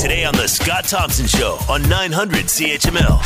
Today on The Scott Thompson Show on 900 CHML.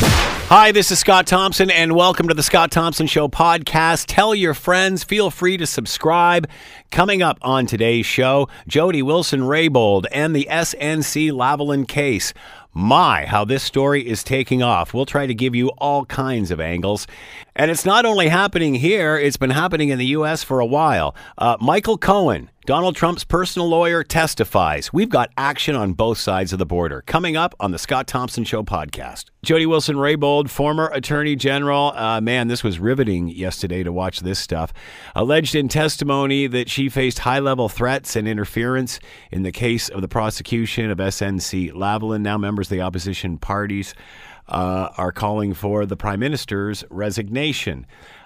Hi, this is Scott Thompson, and welcome to the Scott Thompson Show podcast. Tell your friends, feel free to subscribe. Coming up on today's show, Jody Wilson Raybould and the SNC Lavalin case. My, how this story is taking off. We'll try to give you all kinds of angles. And it's not only happening here, it's been happening in the U.S. for a while. Uh, Michael Cohen, Donald Trump's personal lawyer, testifies. We've got action on both sides of the border. Coming up on the Scott Thompson Show podcast. Jody Wilson Raybould, former Attorney General. Uh, man, this was riveting yesterday to watch this stuff. Alleged in testimony that she faced high level threats and interference in the case of the prosecution of SNC Lavalin. Now, members of the opposition parties uh, are calling for the Prime Minister's resignation.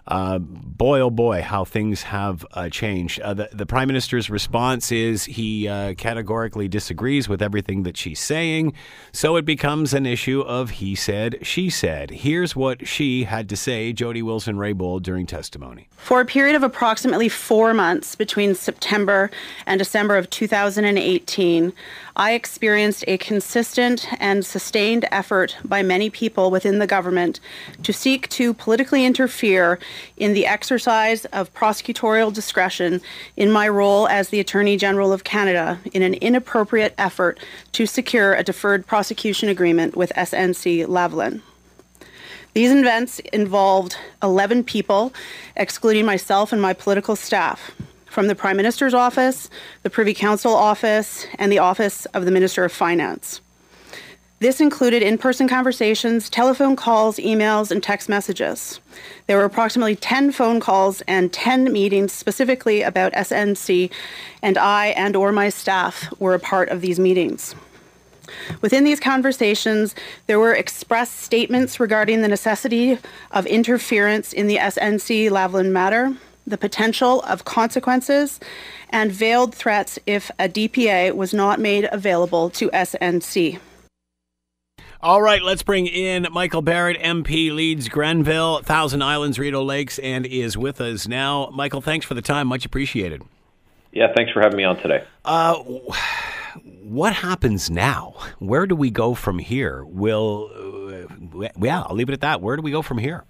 Uh, boy, oh boy, how things have uh, changed. Uh, the, the, Prime Minister's response is he uh, categorically disagrees with everything that she's saying. So it becomes an issue of he said, she said. Here's what she had to say, Jody Wilson Raybould, during testimony. For a period of approximately four months between September and December of 2018, I experienced a consistent and sustained effort by many people within the government to seek to politically interfere in the exercise of prosecutorial discretion in my role as the Attorney General of Canada in an inappropriate effort to secure a deferred prosecution agreement with SNC Lavalin. These events involved 11 people, excluding myself and my political staff from the Prime Minister's office, the Privy Council office, and the office of the Minister of Finance. This included in person conversations, telephone calls, emails, and text messages. There were approximately 10 phone calls and 10 meetings specifically about SNC, and I and or my staff were a part of these meetings. Within these conversations, there were expressed statements regarding the necessity of interference in the SNC Lavalin matter, the potential of consequences, and veiled threats if a DPA was not made available to SNC. All right, let's bring in Michael Barrett, MP, Leeds Grenville, Thousand Islands, Rideau Lakes, and is with us now. Michael, thanks for the time. Much appreciated. Yeah, thanks for having me on today. Uh, what happens now? Where do we go from here? Will, uh, yeah, I'll leave it at that. Where do we go from here?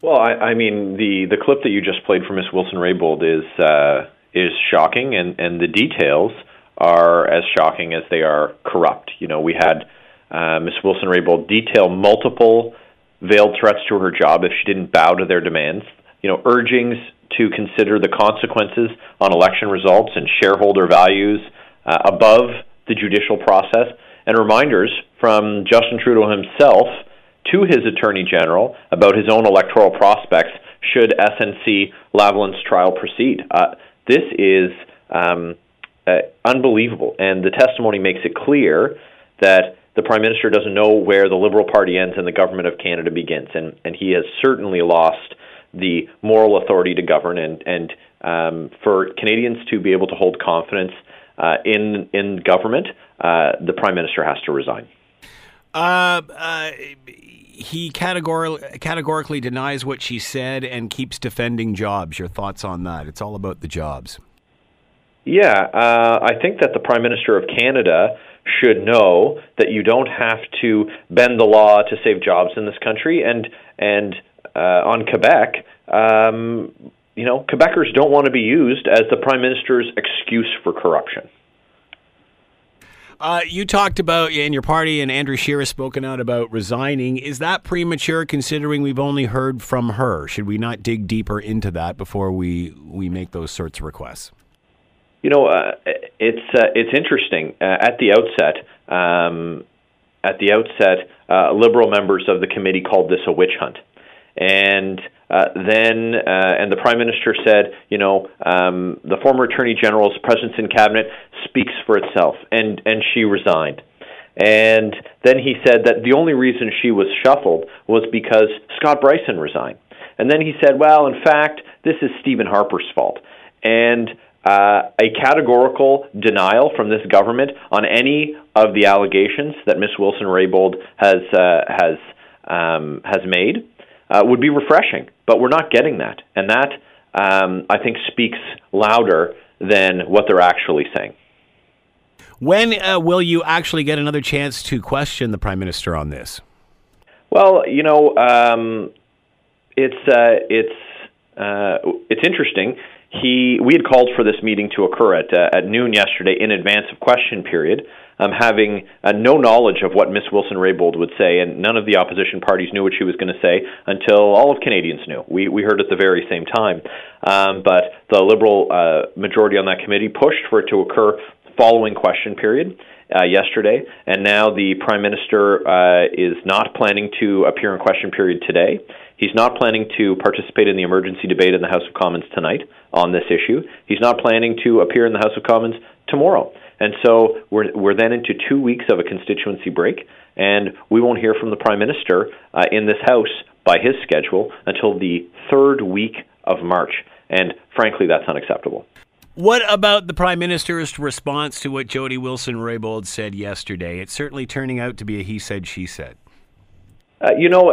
Well, I, I mean, the, the clip that you just played from Miss Wilson Raybould is uh, is shocking, and, and the details are as shocking as they are corrupt. You know, we had uh, Ms. Wilson Raybould detail multiple veiled threats to her job if she didn't bow to their demands. You know, urgings to consider the consequences on election results and shareholder values uh, above the judicial process, and reminders from Justin Trudeau himself to his attorney general about his own electoral prospects should SNC Lavalin's trial proceed. Uh, this is um, uh, unbelievable, and the testimony makes it clear that the Prime Minister doesn't know where the Liberal Party ends and the Government of Canada begins, and, and he has certainly lost the moral authority to govern. And, and um, for Canadians to be able to hold confidence uh, in in government, uh, the Prime Minister has to resign. Uh, uh he categorically categorically denies what she said and keeps defending jobs. Your thoughts on that? It's all about the jobs. Yeah, uh, I think that the Prime Minister of Canada should know that you don't have to bend the law to save jobs in this country. And and uh, on Quebec, um, you know, Quebecers don't want to be used as the prime minister's excuse for corruption. Uh, you talked about in your party, and Andrew Scheer has spoken out about resigning. Is that premature, considering we've only heard from her? Should we not dig deeper into that before we we make those sorts of requests? You know, uh, it's uh, it's interesting. Uh, at the outset, um, at the outset, uh, liberal members of the committee called this a witch hunt, and uh, then uh, and the prime minister said, you know, um, the former attorney general's presence in cabinet speaks for itself, and and she resigned. And then he said that the only reason she was shuffled was because Scott Brison resigned. And then he said, well, in fact, this is Stephen Harper's fault. And uh, a categorical denial from this government on any of the allegations that Ms. Wilson Raybould has uh, has um, has made uh, would be refreshing. But we're not getting that, and that um, I think speaks louder than what they're actually saying. When uh, will you actually get another chance to question the Prime Minister on this? Well, you know, um, it's uh, it's uh, it's interesting. He we had called for this meeting to occur at uh, at noon yesterday in advance of question period um, having uh, no knowledge of what Miss Wilson Raybould would say, and none of the opposition parties knew what she was going to say until all of Canadians knew. We we heard at the very same time, um, but the Liberal uh, majority on that committee pushed for it to occur following question period. Uh, yesterday, and now the Prime Minister uh, is not planning to appear in question period today. He's not planning to participate in the emergency debate in the House of Commons tonight on this issue. He's not planning to appear in the House of Commons tomorrow. And so we're, we're then into two weeks of a constituency break, and we won't hear from the Prime Minister uh, in this House by his schedule until the third week of March. And frankly, that's unacceptable. What about the Prime Minister's response to what Jody Wilson Raybould said yesterday? It's certainly turning out to be a he said, she said. Uh, you know,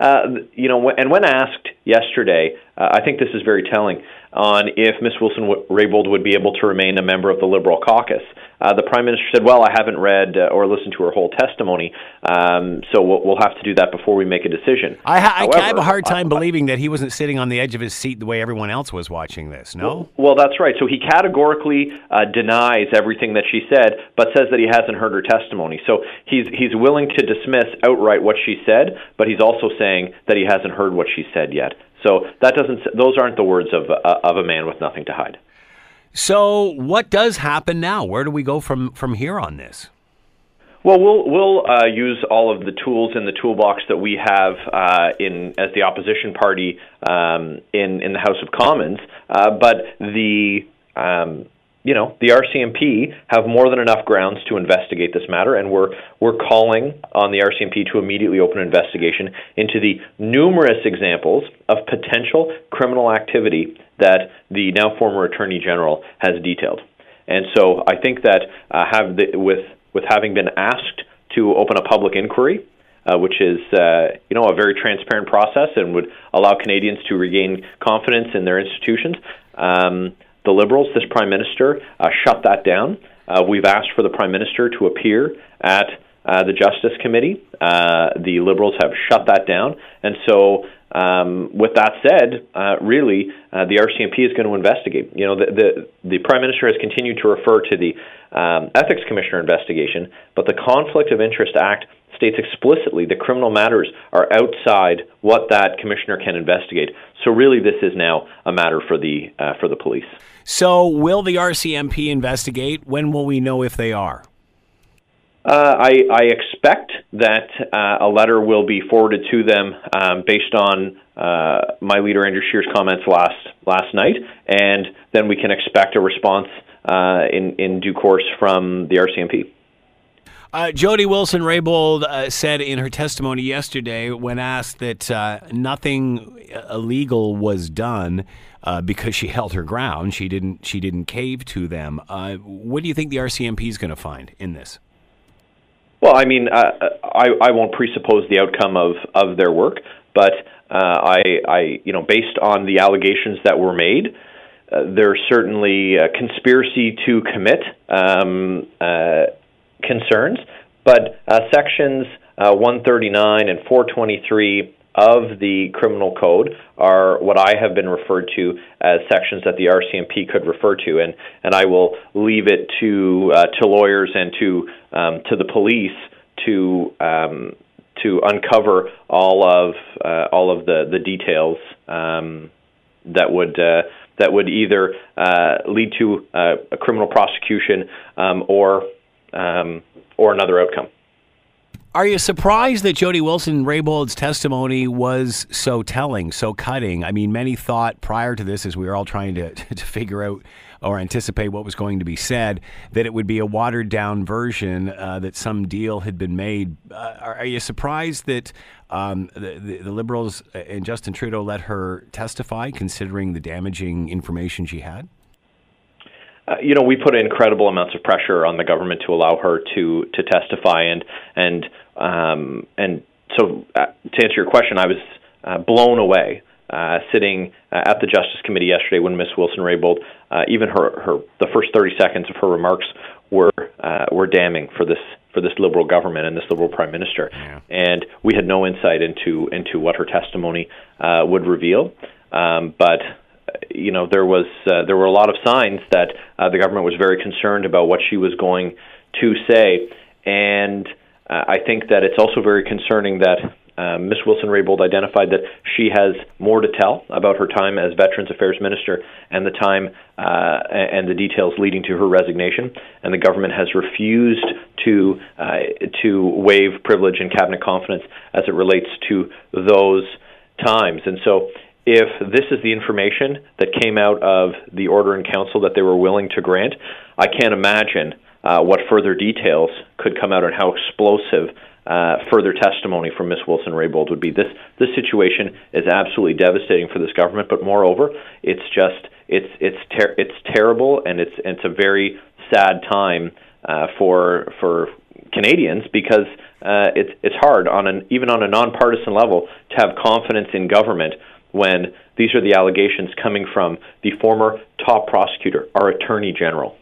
uh, you know, and when asked yesterday, uh, I think this is very telling on if Ms. Wilson Raybould would be able to remain a member of the Liberal caucus. Uh, the Prime Minister said, Well, I haven't read uh, or listened to her whole testimony, um, so we'll, we'll, have to do that before we make a decision. I, ha- However, I have a hard time I, believing that he wasn't sitting on the edge of his seat the way everyone else was watching this, no? Well, well that's right. So he categorically uh, denies everything that she said, but says that he hasn't heard her testimony. So he's, he's willing to dismiss outright what she said, but he's also saying that he hasn't heard what she said yet. So that doesn't; those aren't the words of uh, of a man with nothing to hide. So what does happen now? Where do we go from from here on this? Well, we'll we'll uh, use all of the tools in the toolbox that we have uh, in as the opposition party um, in in the House of Commons. Uh, but the um, you know, the RCMP have more than enough grounds to investigate this matter, and we're we're calling on the RCMP to immediately open an investigation into the numerous examples of potential criminal activity that the now former Attorney General has detailed. And so I think that uh, have the, with with having been asked to open a public inquiry, uh, which is uh, you know a very transparent process and would allow Canadians to regain confidence in their institutions. Um, the Liberals, this Prime Minister, uh, shut that down. Uh, we've asked for the Prime Minister to appear at uh, the Justice Committee. Uh, the Liberals have shut that down. And so, um, with that said, uh, really, uh, the RCMP is going to investigate. You know, the, the, the Prime Minister has continued to refer to the um, Ethics Commissioner investigation, but the Conflict of Interest Act states explicitly that criminal matters are outside what that commissioner can investigate. So really, this is now a matter for the uh, for the police. So, will the RCMP investigate? When will we know if they are? Uh, I, I, expect that uh, a letter will be forwarded to them um, based on uh, my leader Andrew Scheer's comments last last night, and then we can expect a response uh, in in due course from the RCMP. Uh, Jody Wilson Raybould uh, said in her testimony yesterday, when asked that uh, nothing illegal was done uh, because she held her ground, she didn't she didn't cave to them. Uh, what do you think the RCMP is going to find in this? Well, I mean, uh, I I won't presuppose the outcome of of their work, but I I you know based on the allegations that were made. there's certainly a conspiracy to commit um, concerns, but uh, sections uh, 139 and 423 of the criminal code are what I have been referred to as sections that the RCMP could refer to, and, and I will leave it to uh, to lawyers and to um, to the police to um, to uncover all of uh, all of the the details um, that would uh, that would either uh, lead to uh, a criminal prosecution um, or um, or another outcome. Are you surprised that Jody Wilson Raybould's testimony was so telling, so cutting? I mean, many thought prior to this, as we were all trying to, to figure out or anticipate what was going to be said, that it would be a watered down version, uh, that some deal had been made. Uh, are, are, you surprised that um, the, the, the Liberals and Justin Trudeau let her testify, considering the damaging information she had? Uh, you know, we put incredible amounts of pressure on the government to allow her to to testify, and and um, and so uh, to answer your question, I was uh, blown away uh, sitting uh, at the Justice Committee yesterday when Miss Wilson Raybould, uh, even her, her the first 30 seconds of her remarks were uh, were damning for this for this liberal government and this liberal prime minister. Yeah. And we had no insight into into what her testimony uh, would reveal. Um, but you know there was uh, there were a lot of signs that uh, the government was very concerned about what she was going to say, and uh, I think that it's also very concerning that uh, Ms. Wilson Raybould identified that she has more to tell about her time as Veterans Affairs Minister and the time uh, and the details leading to her resignation. And the government has refused to uh, to waive privilege and cabinet confidence as it relates to those times. And so, if this is the information that came out of the order in council that they were willing to grant, I can't imagine uh, what further details could come out and how explosive uh, further testimony from Ms. Wilson Raybould would be. This this situation is absolutely devastating for this government, but moreover, it's just it's it's ter- it's terrible and it's it's a very sad time uh, for for Canadians because uh, it's it's hard on an even on a nonpartisan level to have confidence in government when these are the allegations coming from the former top prosecutor, our attorney general.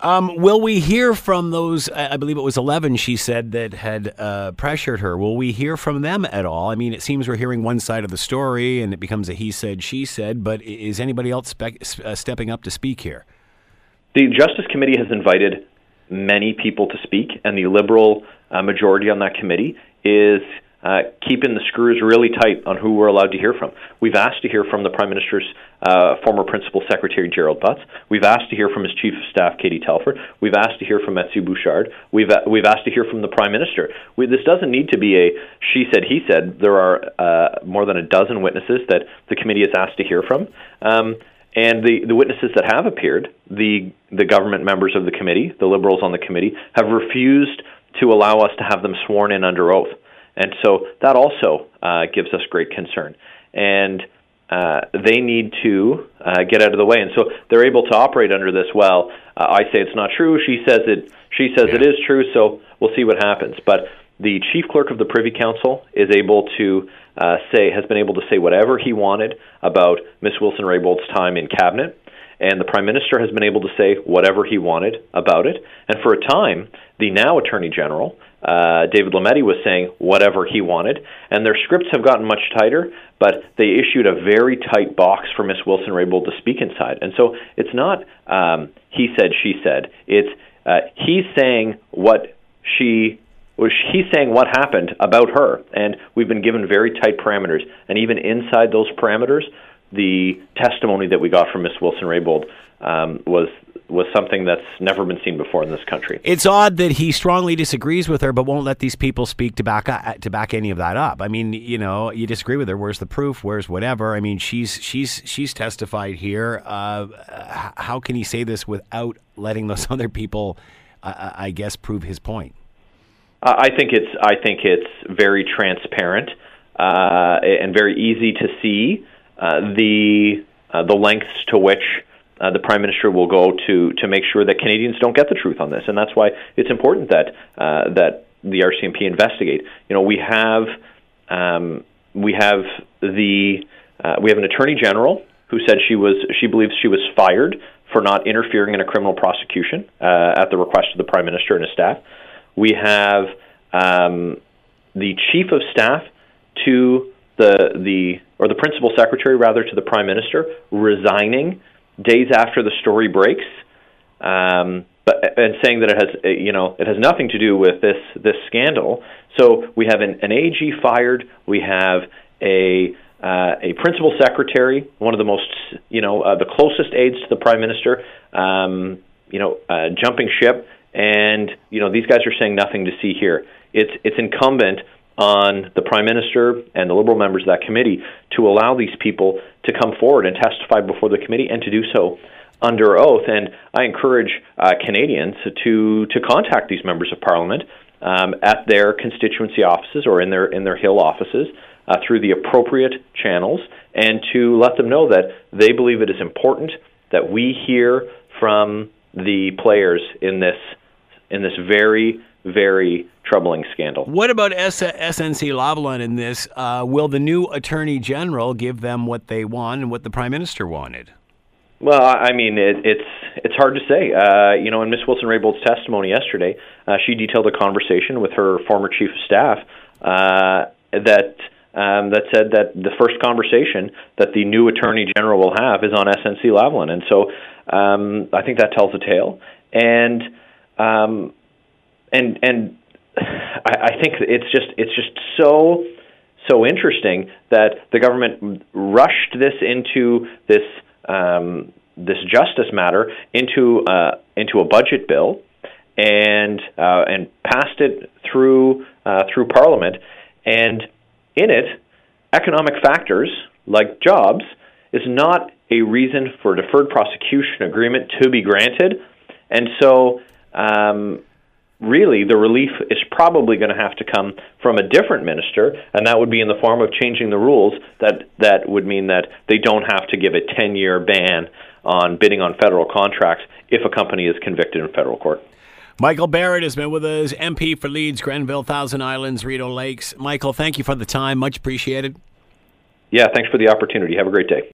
Um, will we hear from those? I believe it was 11, she said, that had uh, pressured her. Will we hear from them at all? I mean, it seems we're hearing one side of the story and it becomes a he said, she said, but is anybody else spe- uh, stepping up to speak here? The Justice Committee has invited many people to speak, and the Liberal uh, majority on that committee is uh, keeping the screws really tight on who we're allowed to hear from. We've asked to hear from the Prime Minister's uh, former Principal Secretary Gerald Butts. We've asked to hear from his Chief of Staff Katie Telford. We've asked to hear from Mathieu Bouchard. We've uh, we've asked to hear from the Prime Minister. We, this doesn't need to be a she said he said. There are uh, more than a dozen witnesses that the committee has asked to hear from. Um, and the, the witnesses that have appeared, the the government members of the committee, the liberals on the committee, have refused to allow us to have them sworn in under oath. And so that also uh, gives us great concern. And uh, they need to uh, get out of the way, and so they're able to operate under this. Well, uh, I say it's not true. She says it. She says yeah. it is true. So we'll see what happens. But the chief clerk of the Privy Council is able to uh, say has been able to say whatever he wanted about Miss Wilson Raybould's time in cabinet, and the Prime Minister has been able to say whatever he wanted about it. And for a time, the now Attorney General uh, David Lametti was saying whatever he wanted, and their scripts have gotten much tighter, but they issued a very tight box for Miss Wilson Raybould to speak inside. And so it's not um, he said, she said. It's uh, he's saying what she was he's saying what happened about her, and we've been given very tight parameters. And even inside those parameters, the testimony that we got from Miss Wilson Raybould um, was was something that's never been seen before in this country. It's odd that he strongly disagrees with her, but won't let these people speak to back uh, to back any of that up. I mean, you know, you disagree with her. Where's the proof? Where's whatever? I mean, she's she's she's testified here. Uh, how can he say this without letting those other people, uh, I guess, prove his point? I think it's I think it's very transparent uh, and very easy to see uh, the the lengths to which uh, the prime minister will go to to make sure that Canadians don't get the truth on this, and that's why it's important that uh, that the RCMP investigate. You know, we have um, we have the uh, we have an attorney general who said she was she believes she was fired for not interfering in a criminal prosecution uh, at the request of the prime minister and his staff. We have um, the chief of staff to the the or the principal secretary rather to the prime minister resigning days after the story breaks, um, but and saying that it has you know it has nothing to do with this this scandal. So we have an, an AG fired. We have a uh, a principal secretary, one of the most you know uh, the closest aides to the prime minister, um, you know, uh, jumping ship, and you know these guys are saying nothing to see here. It's it's incumbent on the Prime Minister and the Liberal members of that committee to allow these people to come forward and testify before the committee and to do so under oath. And I encourage uh, Canadians to, to contact these members of Parliament um, at their constituency offices or in their, in their Hill offices uh, through the appropriate channels and to let them know that they believe it is important that we hear from the players in this in this very, very troubling scandal. What about S- SNC Lavalin in this? Uh, will the new Attorney General give them what they want and what the Prime Minister wanted? Well, I mean, it, it's it's hard to say. Uh, you know, in Miss Wilson Raybould's testimony yesterday, uh, she detailed a conversation with her former chief of staff uh, that um, that said that the first conversation that the new attorney general will have is on SNC Lavalin, and so um, I think that tells a tale. And um, and and I, I think it's just it's just so so interesting that the government rushed this into this um, this justice matter into uh, into a budget bill and uh, and passed it through uh, through Parliament and in it, economic factors like jobs is not a reason for a deferred prosecution agreement to be granted. And so, um, really, the relief is probably going to have to come from a different minister, and that would be in the form of changing the rules that, that would mean that they don't have to give a 10 year ban on bidding on federal contracts if a company is convicted in federal court. Michael Barrett has been with us, MP for Leeds, Grenville, Thousand Islands, Rideau Lakes. Michael, thank you for the time. Much appreciated. Yeah, thanks for the opportunity. Have a great day.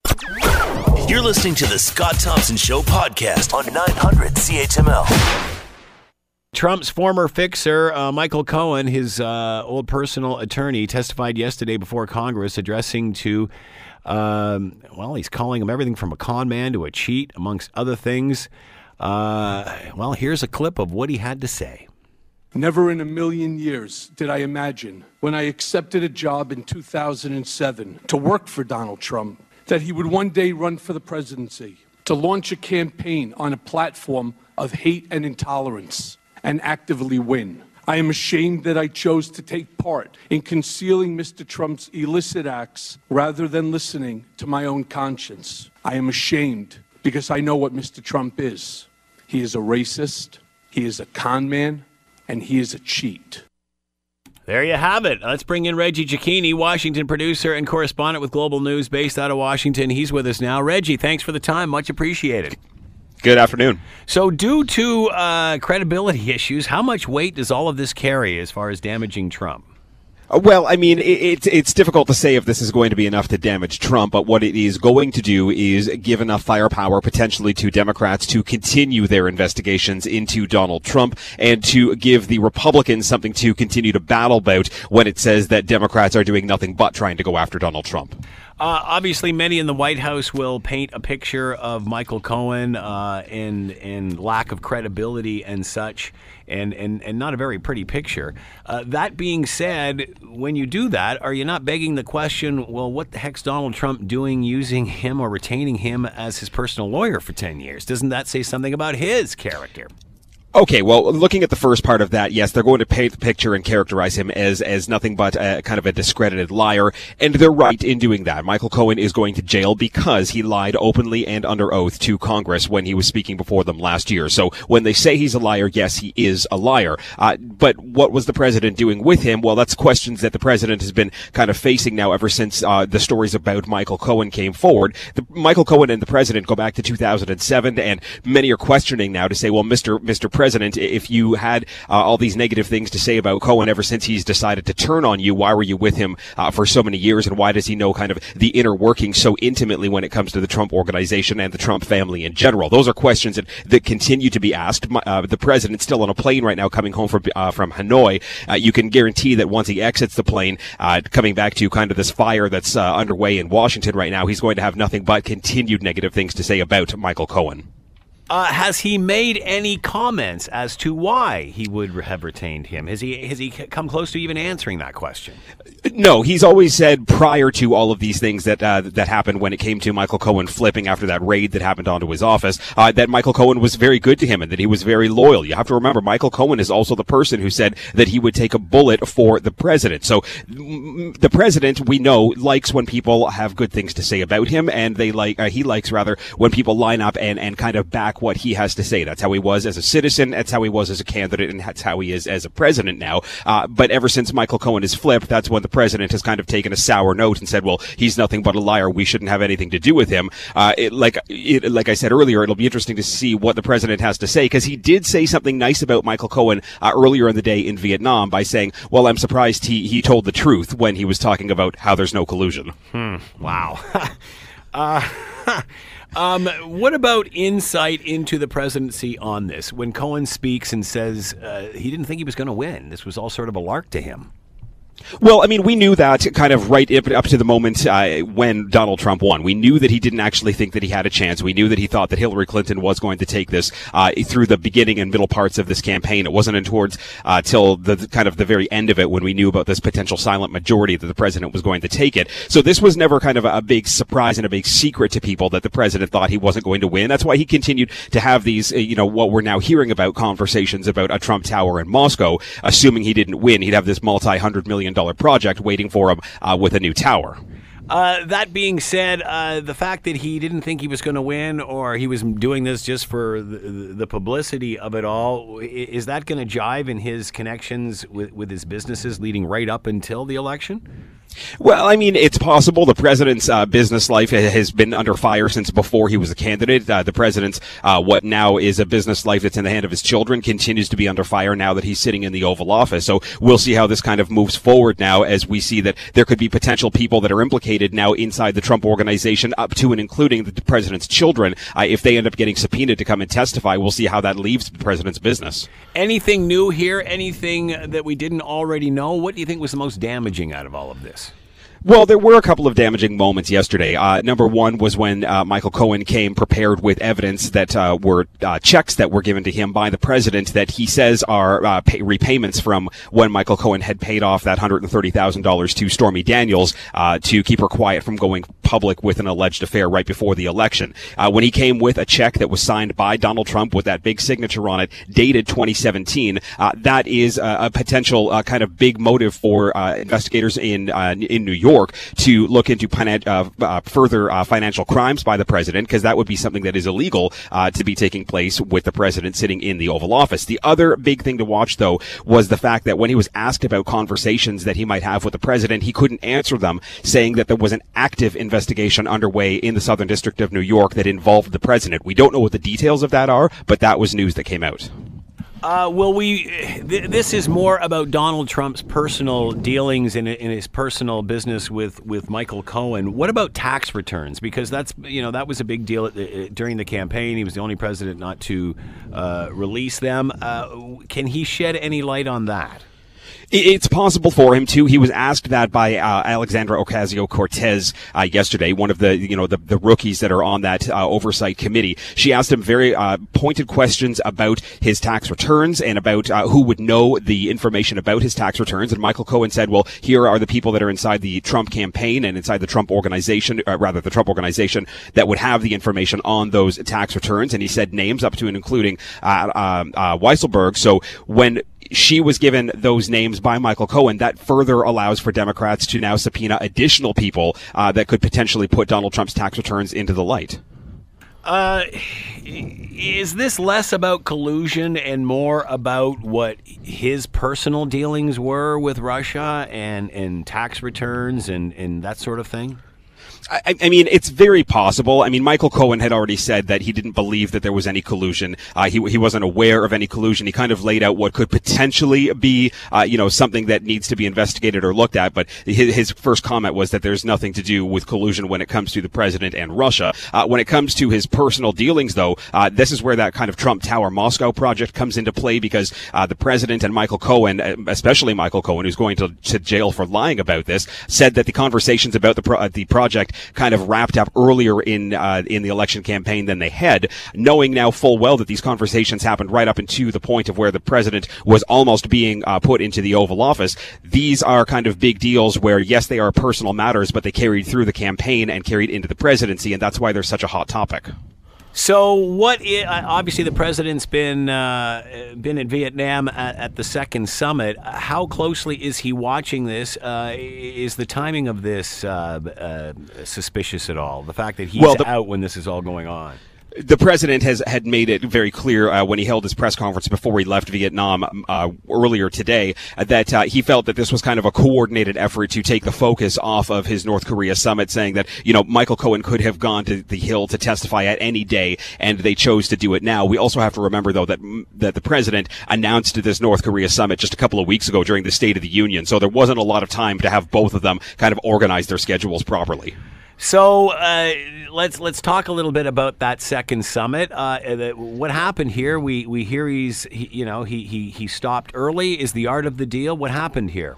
You're listening to the Scott Thompson Show podcast on 900 CHML. Trump's former fixer, uh, Michael Cohen, his uh, old personal attorney, testified yesterday before Congress, addressing to, um, well, he's calling him everything from a con man to a cheat, amongst other things. Uh, well, here's a clip of what he had to say. Never in a million years did I imagine when I accepted a job in 2007 to work for Donald Trump that he would one day run for the presidency, to launch a campaign on a platform of hate and intolerance, and actively win. I am ashamed that I chose to take part in concealing Mr. Trump's illicit acts rather than listening to my own conscience. I am ashamed because I know what Mr. Trump is. He is a racist, he is a con man, and he is a cheat. There you have it. Let's bring in Reggie Cecchini, Washington producer and correspondent with Global News based out of Washington. He's with us now. Reggie, thanks for the time. Much appreciated. Good afternoon. So, due to uh, credibility issues, how much weight does all of this carry as far as damaging Trump? Uh, well, I mean, it's it's difficult to say if this is going to be enough to damage Trump, but what it is going to do is give enough firepower potentially to Democrats to continue their investigations into Donald Trump and to give the Republicans something to continue to battle about when it says that Democrats are doing nothing but trying to go after Donald Trump. Uh, obviously, many in the White House will paint a picture of Michael Cohen uh, in in lack of credibility and such, and and, and not a very pretty picture. Uh, that being said, when you do that, are you not begging the question? Well, what the heck's Donald Trump doing, using him or retaining him as his personal lawyer for ten years? Doesn't that say something about his character? Okay, well, looking at the first part of that, yes, they're going to paint the picture and characterize him as as nothing but a, kind of a discredited liar, and they're right in doing that. Michael Cohen is going to jail because he lied openly and under oath to Congress when he was speaking before them last year. So when they say he's a liar, yes, he is a liar. Uh, but what was the president doing with him? Well, that's questions that the president has been kind of facing now ever since uh, the stories about Michael Cohen came forward. The, Michael Cohen and the president go back to 2007, and many are questioning now to say, well, Mr. Mr president, if you had uh, all these negative things to say about Cohen ever since he's decided to turn on you, why were you with him uh, for so many years, and why does he know kind of the inner workings so intimately when it comes to the Trump organization and the Trump family in general? Those are questions that, that continue to be asked. Uh, the president's still on a plane right now, coming home from uh, from Hanoi. Uh, you can guarantee that once he exits the plane, uh, coming back to kind of this fire that's underway in Washington right now, he's going to have nothing but continued negative things to say about Michael Cohen. Uh, has he made any comments as to why he would have retained him? Has he has he come close to even answering that question? No, he's always said prior to all of these things that uh, that happened when it came to Michael Cohen flipping after that raid that happened onto his office, uh, that Michael Cohen was very good to him and that he was very loyal. You have to remember, Michael Cohen is also the person who said that he would take a bullet for the president. So the president, we know, likes when people have good things to say about him, and they like uh, he likes rather when people line up and and kind of back what he has to say. That's how he was as a citizen. That's how he was as a candidate, and that's how he is as a president now. Uh, but ever since Michael Cohen has flipped, that's when the president has kind of taken a sour note and said, "Well, he's nothing but a liar. We shouldn't have anything to do with him." Uh, it, like it, like I said earlier, it'll be interesting to see what the president has to say because he did say something nice about Michael Cohen uh, earlier in the day in Vietnam by saying, "Well, I'm surprised he he told the truth when he was talking about how there's no collusion." Hmm. Wow. uh, um, what about insight into the presidency on this? When Cohen speaks and says uh, he didn't think he was going to win, this was all sort of a lark to him. Well, I mean, we knew that kind of right up to the moment uh, when Donald Trump won. We knew that he didn't actually think that he had a chance. We knew that he thought that Hillary Clinton was going to take this uh, through the beginning and middle parts of this campaign. It wasn't until uh, till the, kind of the very end of it when we knew about this potential silent majority that the president was going to take it. So this was never kind of a, a big surprise and a big secret to people that the president thought he wasn't going to win. That's why he continued to have these, uh, you know, what we're now hearing about conversations about a Trump Tower in Moscow, assuming he didn't win. He'd have this multi-hundred million dollar project waiting for him uh, with a new tower. Uh, that being said, uh, the fact that he didn't think he was going to win, or he was doing this just for the, the publicity of it all, is that going to jive in his connections with, with his businesses leading right up until the election? Well, I mean, it's possible. The president's uh, business life has been under fire since before he was a candidate. Uh, the president's uh, what now is a business life that's in the hand of his children continues to be under fire now that he's sitting in the Oval Office. So we'll see how this kind of moves forward now as we see that there could be potential people that are implicated now inside the Trump organization, up to and including the president's children. Uh, if they end up getting subpoenaed to come and testify, we'll see how that leaves the president's business. Anything new here? Anything that we didn't already know? What do you think was the most damaging out of all of this? Well, there were a couple of damaging moments yesterday. Uh, number one was when uh, Michael Cohen came prepared with evidence that uh, were uh, checks that were given to him by the president that he says are uh, pay- repayments from when Michael Cohen had paid off that $130,000 to Stormy Daniels uh, to keep her quiet from going public with an alleged affair right before the election. when he came with a check that was signed by Donald Trump with that big signature on it, dated 2017, that is a potential kind of big motive for investigators in in New York to look into uh, uh, further uh, financial crimes by the president, because that would be something that is illegal uh, to be taking place with the president sitting in the Oval Office. The other big thing to watch, though, was the fact that when he was asked about conversations that he might have with the president, he couldn't answer them, saying that there was an active investigation underway in the Southern District of New York that involved the president. We don't know what the details of that are, but that was news that came out. Uh, well, we th- this is more about Donald Trump's personal dealings in, in his personal business with, with Michael Cohen. What about tax returns? Because that's you know that was a big deal the, during the campaign. He was the only president not to uh, release them. Uh, can he shed any light on that? It's possible for him to. He was asked that by uh, Alexandra Ocasio Cortez uh, yesterday, one of the you know the, the rookies that are on that uh, oversight committee. She asked him very uh, pointed questions about his tax returns and about uh, who would know the information about his tax returns. And Michael Cohen said, "Well, here are the people that are inside the Trump campaign and inside the Trump organization, uh, rather the Trump organization that would have the information on those tax returns." And he said names up to and including Weisselberg. So when she was given those names by Michael Cohen. That further allows for Democrats to now subpoena additional people uh, that could potentially put Donald Trump's tax returns into the light. Uh, is this less about collusion and more about what his personal dealings were with Russia and, and tax returns and, and that sort of thing? I, I, mean, it's very possible. I mean, Michael Cohen had already said that he didn't believe that there was any collusion. Uh, he, he wasn't aware of any collusion. He kind of laid out what could potentially be, uh, you know, something that needs to be investigated or looked at. But his, his, first comment was that there's nothing to do with collusion when it comes to the president and Russia. Uh, when it comes to his personal dealings, though, uh, this is where that kind of Trump Tower Moscow project comes into play because uh, the president and Michael Cohen, uh, especially Michael Cohen, who's going to, to jail for lying about this, said that the conversations about the pro- the project kind of wrapped up earlier in uh, in the election campaign than they had, knowing now full well that these conversations happened right up into the point of where the president was almost being uh, put into the Oval Office. These are kind of big deals where yes, they are personal matters, but they carried through the campaign and carried into the presidency, and that's why they're such a hot topic. So, what? Is, obviously, the president's been uh, been in Vietnam at, at, the second summit. How closely is he watching this? Uh, is the timing of this uh, uh suspicious at all? The fact that he's well, the, out when this is all going on. The president has had made it very clear uh, when he held his press conference before he left Vietnam uh, earlier today that uh, he felt that this was kind of a coordinated effort to take the focus off of his North Korea summit, saying that you know Michael Cohen could have gone to the Hill to testify at any day, and they chose to do it now. We also have to remember though that that the president announced this North Korea summit just a couple of weeks ago during the State of the Union, so there wasn't a lot of time to have both of them kind of organize their schedules properly. So uh, let's let's talk a little bit about that second summit. Uh, what happened here? We we hear he's he, you know he he he stopped early. Is the art of the deal? What happened here?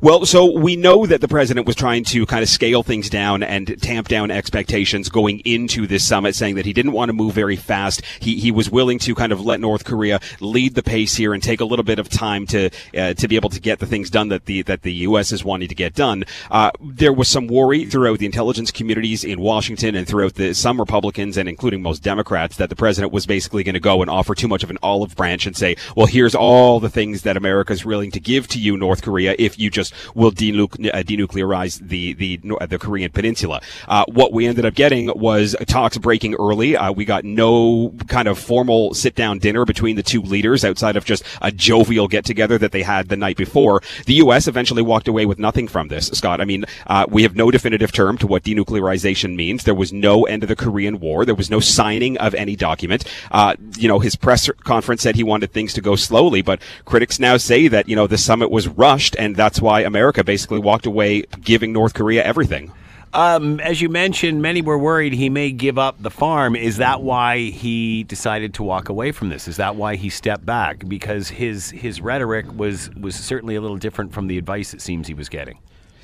Well, so we know that the president was trying to kind of scale things down and tamp down expectations going into this summit, saying that he didn't want to move very fast. He he was willing to kind of let North Korea lead the pace here and take a little bit of time to uh, to be able to get the things done that the that the U.S. is wanting to get done. Uh, there was some worry throughout the intelligence communities in Washington and throughout the some Republicans and including most Democrats that the president was basically going to go and offer too much of an olive branch and say, well, here's all the things that America is willing to give to you, North Korea, if you just will uh, denuclearize the the the Korean Peninsula. Uh, what we ended up getting was talks breaking early. Uh, we got no kind of formal sit down dinner between the two leaders outside of just a jovial get together that they had the night before. The U.S. eventually walked away with nothing from this, Scott. I mean, uh, we have no definitive term to what denuclearization means. There was no end of the Korean War. There was no signing of any document. Uh, you know, his press conference said he wanted things to go slowly, but critics now say that you know the summit was rushed, and that's why America basically walked away giving North Korea everything. Um, as you mentioned, many were worried he may give up the farm. Is that why he decided to walk away from this? Is that why he stepped back? Because his his rhetoric was was certainly a little different from the advice it seems he was getting.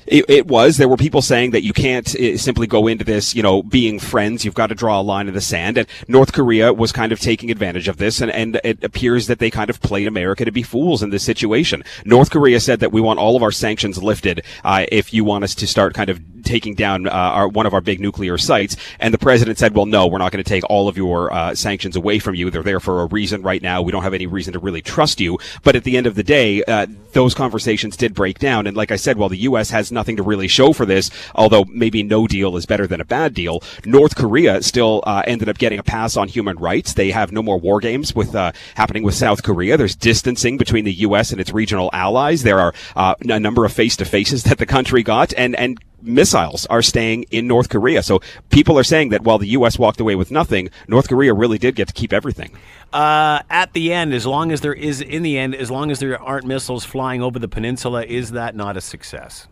It, it, was. There were people saying that you can't uh, simply go into this, you know, being friends. You've got to draw a line in the sand. And North Korea was kind of taking advantage of this. And, and it appears that they kind of played America to be fools in this situation. North Korea said that we want all of our sanctions lifted uh, if you want us to start kind of taking down uh, our, one of our big nuclear sites. And the president said, well, no, we're not going to take all of your uh, sanctions away from you. They're there for a reason right now. We don't have any reason to really trust you. But at the end of the day, uh, those conversations did break down. And like I said, while the U.S. has nothing to really show for this, although maybe no deal is better than a bad deal, North Korea still uh, ended up getting a pass on human rights. They have no more war games with uh, happening with South Korea. There's distancing between the U.S. and its regional allies. There are uh, a number of face to faces that the country got, and and missiles are staying in North Korea. So people are saying that while the U.S. walked away with nothing, North Korea really did get to keep everything. Uh, at the end, as long as there is, in the end, as long as there aren't missiles flying over the peninsula, is that not a success?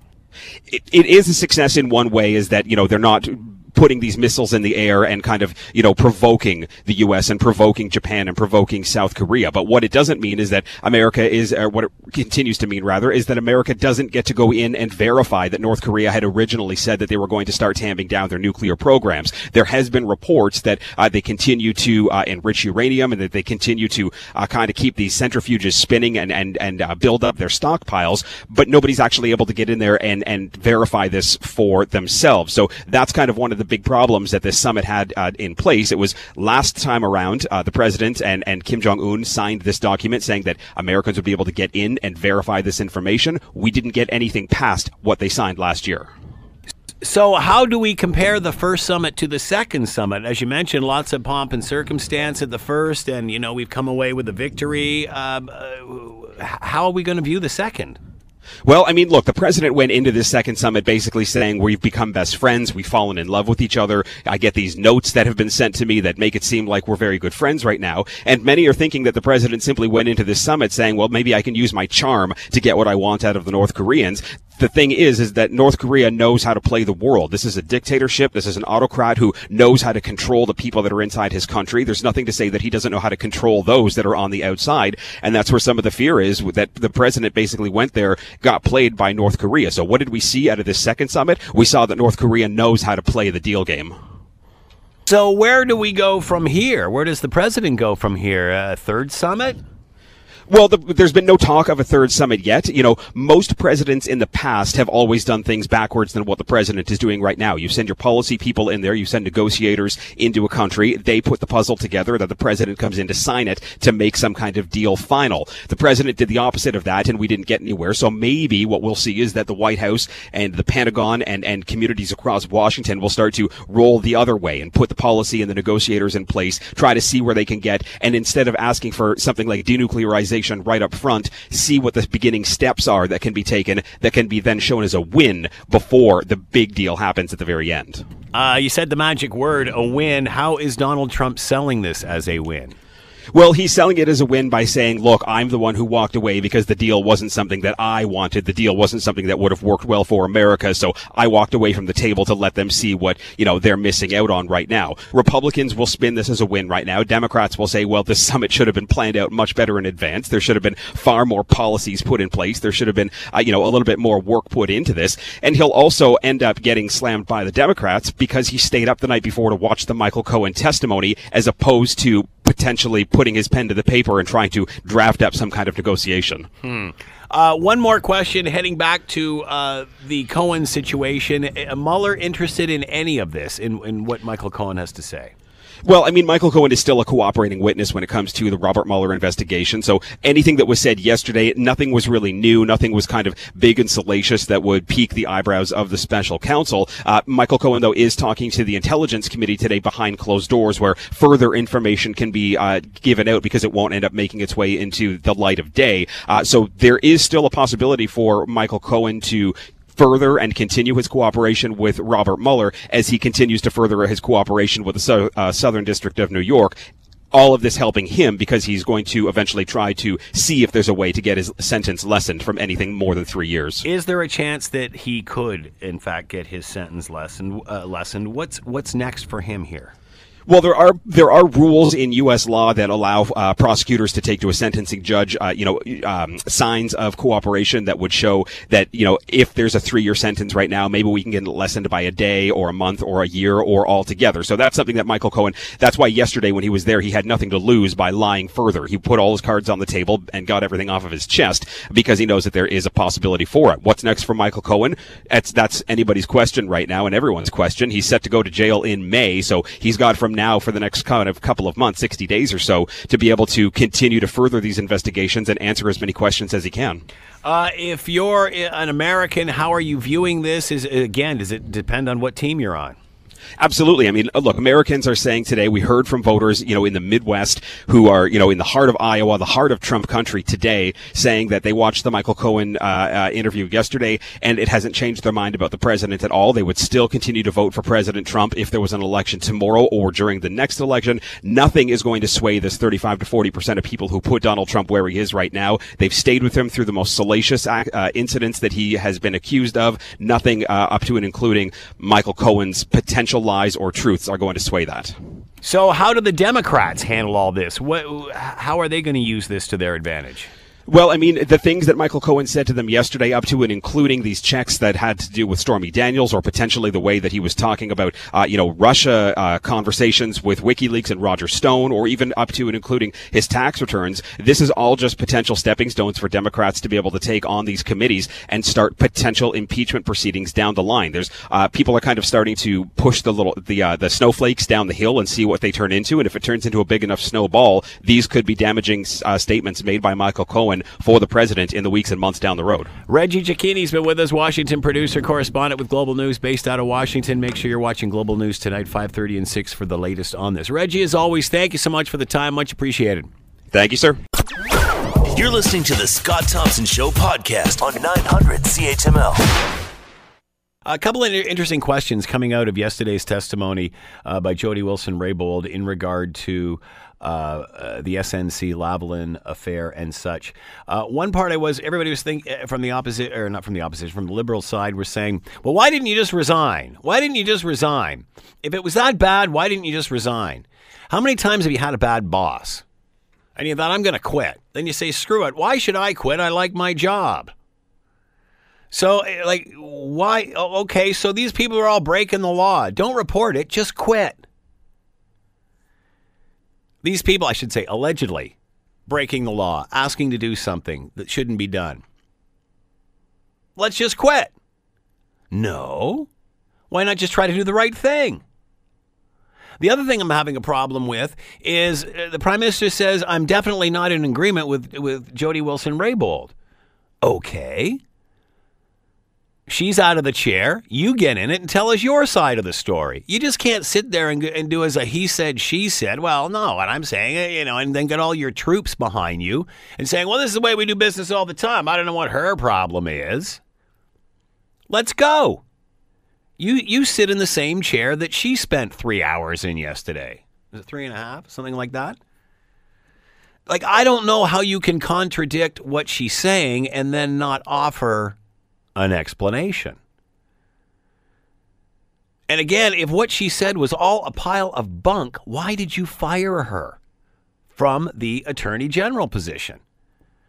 It, it is a success in one way, is that, you know, they're not putting these missiles in the air and kind of, you know, provoking the U.S. and provoking Japan and provoking South Korea. But what it doesn't mean is that America is, or what it continues to mean rather, is that America doesn't get to go in and verify that North Korea had originally said that they were going to start tamping down their nuclear programs. There has been reports that uh, they continue to uh, enrich uranium and that they continue to uh, kind of keep these centrifuges spinning and and and uh, build up their stockpiles, but nobody's actually able to get in there and and verify this for themselves. So that's kind of one of the the big problems that this summit had uh, in place. It was last time around, uh, the president and, and Kim Jong Un signed this document saying that Americans would be able to get in and verify this information. We didn't get anything past what they signed last year. So, how do we compare the first summit to the second summit? As you mentioned, lots of pomp and circumstance at the first, and you know we've come away with a victory. Um, uh, how are we going to view the second? Well, I mean, look, the president went into this second summit basically saying we've become best friends, we've fallen in love with each other. I get these notes that have been sent to me that make it seem like we're very good friends right now. And many are thinking that the president simply went into this summit saying, well, maybe I can use my charm to get what I want out of the North Koreans the thing is, is that North Korea knows how to play the world. This is a dictatorship. This is an autocrat who knows how to control the people that are inside his country. There's nothing to say that he doesn't know how to control those that are on the outside. And that's where some of the fear is that the president basically went there, got played by North Korea. So what did we see out of this second summit? We saw that North Korea knows how to play the deal game. So where do we go from here? Where does the president go from here? A third summit? Well, the, there's been no talk of a third summit yet. You know, most presidents in the past have always done things backwards than what the president is doing right now. You send your policy people in there, you send negotiators into a country, they put the puzzle together, that the president comes in to sign it to make some kind of deal final. The president did the opposite of that, and we didn't get anywhere. So maybe what we'll see is that the White House and the Pentagon and, and communities across Washington will start to roll the other way and put the policy and the negotiators in place, try to see where they can get, and instead of asking for something like denuclearization, right up front, see what the beginning steps are that can be taken that can be then shown as a win before the big deal happens at the very end. Uh, you said the magic word, a win. How is Donald Trump selling this as a win? Well, he's selling it as a win by saying, look, I'm the one who walked away because the deal wasn't something that I wanted. The deal wasn't something that would have worked well for America. So I walked away from the table to let them see what, you know, they're missing out on right now. Republicans will spin this as a win right now. Democrats will say, well, this summit should have been planned out much better in advance. There should have been far more policies put in place. There should have been, uh, you know, a little bit more work put into this. And he'll also end up getting slammed by the Democrats because he stayed up the night before to watch the Michael Cohen testimony as opposed to potentially putting his pen to the paper and trying to draft up some kind of negotiation. Hmm. Uh, one more question heading back to uh, the Cohen situation. Uh, Mueller interested in any of this, in, in what Michael Cohen has to say? Well, I mean, Michael Cohen is still a cooperating witness when it comes to the Robert Mueller investigation. So anything that was said yesterday, nothing was really new. Nothing was kind of big and salacious that would pique the eyebrows of the special counsel. Uh, Michael Cohen, though, is talking to the Intelligence Committee today behind closed doors where further information can be uh, given out because it won't end up making its way into the light of day. Uh, so there is still a possibility for Michael Cohen to further and continue his cooperation with Robert Mueller as he continues to further his cooperation with the so, uh, Southern District of New York all of this helping him because he's going to eventually try to see if there's a way to get his sentence lessened from anything more than three years. Is there a chance that he could, in fact, get his sentence lessened? Uh, lessened. What's what's next for him here? Well, there are there are rules in U.S. law that allow uh, prosecutors to take to a sentencing judge, uh, you know, um, signs of cooperation that would show that you know if there's a three-year sentence right now, maybe we can get it lessened by a day or a month or a year or altogether. So that's something that Michael Cohen. That's why yesterday when he was there, he had nothing to lose by lying further. He put all his cards on the table and got everything off of his chest because he knows that there is a possibility for it. What's next for Michael Cohen? That's that's anybody's question right now and everyone's question. He's set to go to jail in May, so he's got from now for the next kind of couple of months, 60 days or so, to be able to continue to further these investigations and answer as many questions as he can. Uh, if you're an American, how are you viewing this? Is again, does it depend on what team you're on? Absolutely. I mean, uh, look, Americans are saying today, we heard from voters, you know, in the Midwest who are, you know, in the heart of Iowa, the heart of Trump country today, saying that they watched the Michael Cohen uh, uh, interview yesterday and it hasn't changed their mind about the president at all. They would still continue to vote for President Trump if there was an election tomorrow or during the next election. Nothing is going to sway this 35 to 40 percent of people who put Donald Trump where he is right now. They've stayed with him through the most salacious uh, incidents that he has been accused of. Nothing uh, up to and including Michael Cohen's potential lies or truths are going to sway that. So, how do the Democrats handle all this? What, how are they going to use this to their advantage? Well, I mean, the things that Michael Cohen said to them yesterday, up to and including these checks that had to do with Stormy Daniels, or potentially the way that he was talking about, uh, you know, Russia uh, conversations with WikiLeaks and Roger Stone, or even up to and including his tax returns. This is all just potential stepping stones for Democrats to be able to take on these committees and start potential impeachment proceedings down the line. There's uh, people are kind of starting to push the little the uh, the snowflakes down the hill and see what they turn into, and if it turns into a big enough snowball, these could be damaging uh, statements made by Michael Cohen for the president in the weeks and months down the road. Reggie Cecchini's been with us, Washington producer, correspondent with Global News, based out of Washington. Make sure you're watching Global News tonight, 5:30 and 6 for the latest on this. Reggie, as always, thank you so much for the time. Much appreciated. Thank you, sir. You're listening to the Scott Thompson Show podcast on 900 CHML. A couple of interesting questions coming out of yesterday's testimony uh, by Jody Wilson Raybould in regard to uh, uh, the SNC Lavalin affair and such. Uh, one part I was everybody was thinking uh, from the opposite or not from the opposition from the liberal side were saying, well, why didn't you just resign? Why didn't you just resign? If it was that bad, why didn't you just resign? How many times have you had a bad boss? And you thought I'm going to quit. Then you say, screw it. Why should I quit? I like my job. So, eh, like, why? Okay, so these people are all breaking the law. Don't report it, just quit. These people, I should say, allegedly, breaking the law, asking to do something that shouldn't be done. Let's just quit. No. Why not just try to do the right thing? The other thing I'm having a problem with is uh, the prime minister says I'm definitely not in agreement with with Jody Wilson Raybould. Okay. She's out of the chair. You get in it and tell us your side of the story. You just can't sit there and, and do as a he said, she said. Well, no, what I'm saying, uh, you know, and then get all your troops behind you and saying, well, this is the way we do business all the time. I don't know what her problem is. Let's go. You you sit in the same chair that she spent three hours in yesterday. Is it three and a half? Something like that? Like, I don't know how you can contradict what she's saying and then not offer an explanation. And again, if what she said was all a pile of bunk, why did you fire her from the Attorney General position?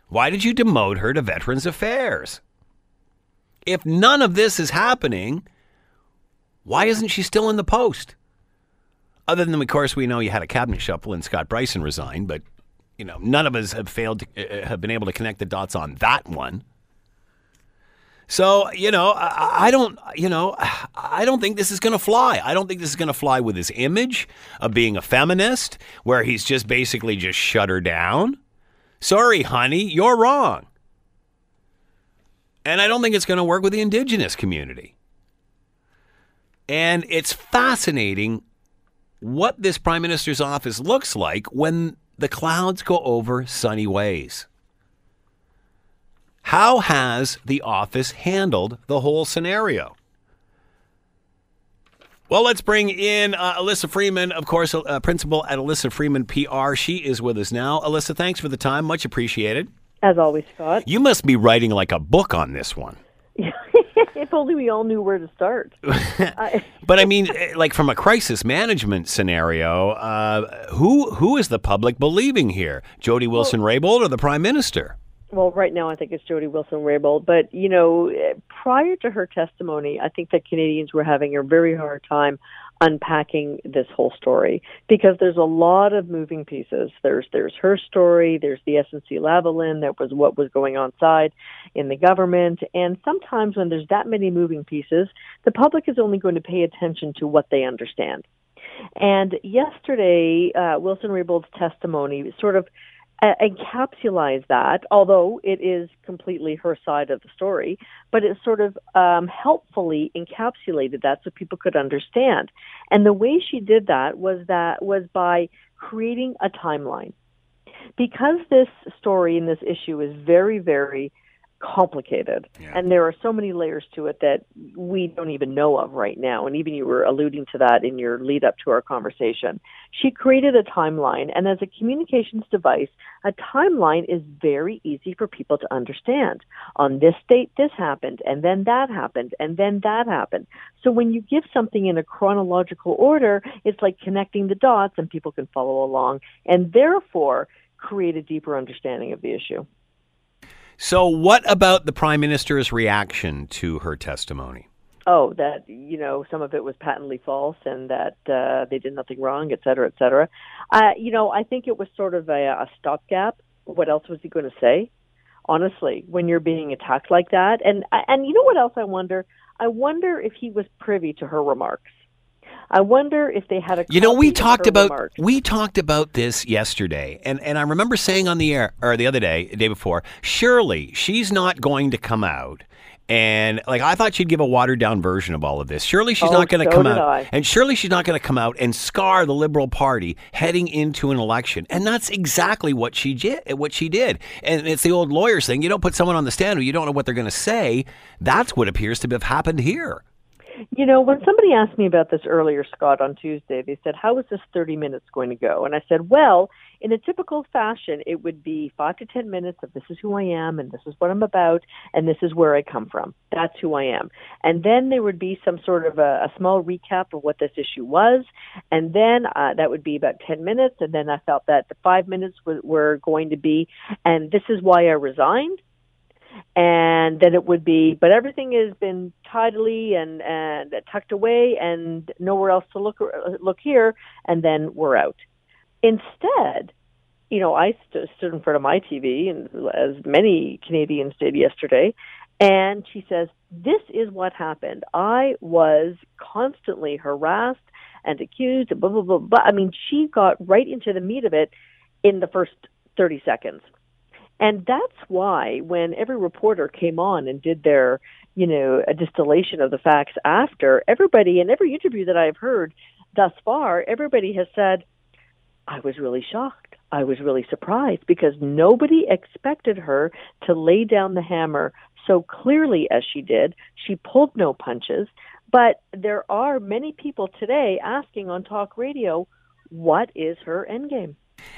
Why did you demote her to Veterans Affairs? If none of this is happening, why isn't she still in the post? Other than, of course, we know you had a cabinet shuffle and Scott Brison resigned, but you know none of us have failed to, uh, have been able to connect the dots on that one. So you know, I, I don't, you know, I don't think this is going to fly. I don't think this is going to fly with his image of being a feminist, where he's just basically just shut her down. Sorry, honey, you're wrong. And I don't think it's going to work with the indigenous community. And it's fascinating what this prime minister's office looks like when the clouds go over sunny ways. How has the office handled the whole scenario? Well, let's bring in uh, Alyssa Freeman, of course, uh, principal at Alyssa Freeman PR. She is with us now. Alyssa, thanks for the time. Much appreciated. As always, Scott. You must be writing like a book on this one. if only we all knew where to start. but I mean, eh, like from a crisis management scenario, uh, who who is the public believing here? Jody Wilson Raybould or the Prime Minister? Well, right now I think it's Jody Wilson Raybould. But you know, prior to her testimony, I think that Canadians were having a very hard time unpacking this whole story because there's a lot of moving pieces. There's there's her story, there's the SNC-Lavalin, there was what was going on side in the government, and sometimes when there's that many moving pieces, the public is only going to pay attention to what they understand. And yesterday, uh, Wilson Raybould's testimony sort of uh, encapsulates that, although it is completely her side of the story, but it sort of um, helpfully encapsulated that so people could understand. And the way she did that was that was by creating a timeline. Because this story and this issue is very, very complicated. Yeah. and there are so many layers to it that we don't even know of right now. And even you were alluding to that in your lead up to our conversation. She created a timeline. And as a communications device a timeline is very easy for people to understand. On this date this happened. And then that happened. And then that happened. So when you give something in a chronological order it's like connecting the dots and people can follow along and therefore create a deeper understanding of the issue so, what about the prime minister's reaction to her testimony? Oh, that you know, some of it was patently false, and that uh, they did nothing wrong, et cetera, et cetera. Uh, you know, I think it was sort of a, a stopgap. What else was he going to say? Honestly, when you're being attacked like that, and and you know what else I wonder? I wonder if he was privy to her remarks. I wonder if they had a. You know, we talked about remarks. we talked about this yesterday, and and I remember saying on the air or the other day, the day before, surely she's not going to come out. And like I thought she'd give a watered down version of all of this. Surely she's oh, not going to so come out, I. and surely she's not going to come out and scar the Liberal Party heading into an election. And that's exactly what she did. What she did. And it's the old lawyers thing. You don't put someone on the stand who you don't know what they're going to say. That's what appears to have happened here. You know, when somebody asked me about this earlier, Scott, on Tuesday, they said, How is this 30 minutes going to go? And I said, Well, in a typical fashion, it would be five to 10 minutes of this is who I am, and this is what I'm about, and this is where I come from. That's who I am. And then there would be some sort of a, a small recap of what this issue was. And then uh, that would be about 10 minutes. And then I felt that the five minutes were, were going to be, and this is why I resigned and then it would be but everything has been tidily and and tucked away and nowhere else to look look here and then we're out instead you know, I st- stood in front of my TV, and as many Canadians did yesterday, and she says, "This is what happened. I was constantly harassed and accused. Blah blah blah blah. I mean, she got right into the meat of it in the first thirty seconds." And that's why when every reporter came on and did their, you know, a distillation of the facts after, everybody in every interview that I've heard thus far, everybody has said, I was really shocked. I was really surprised because nobody expected her to lay down the hammer so clearly as she did. She pulled no punches. But there are many people today asking on talk radio, what is her endgame?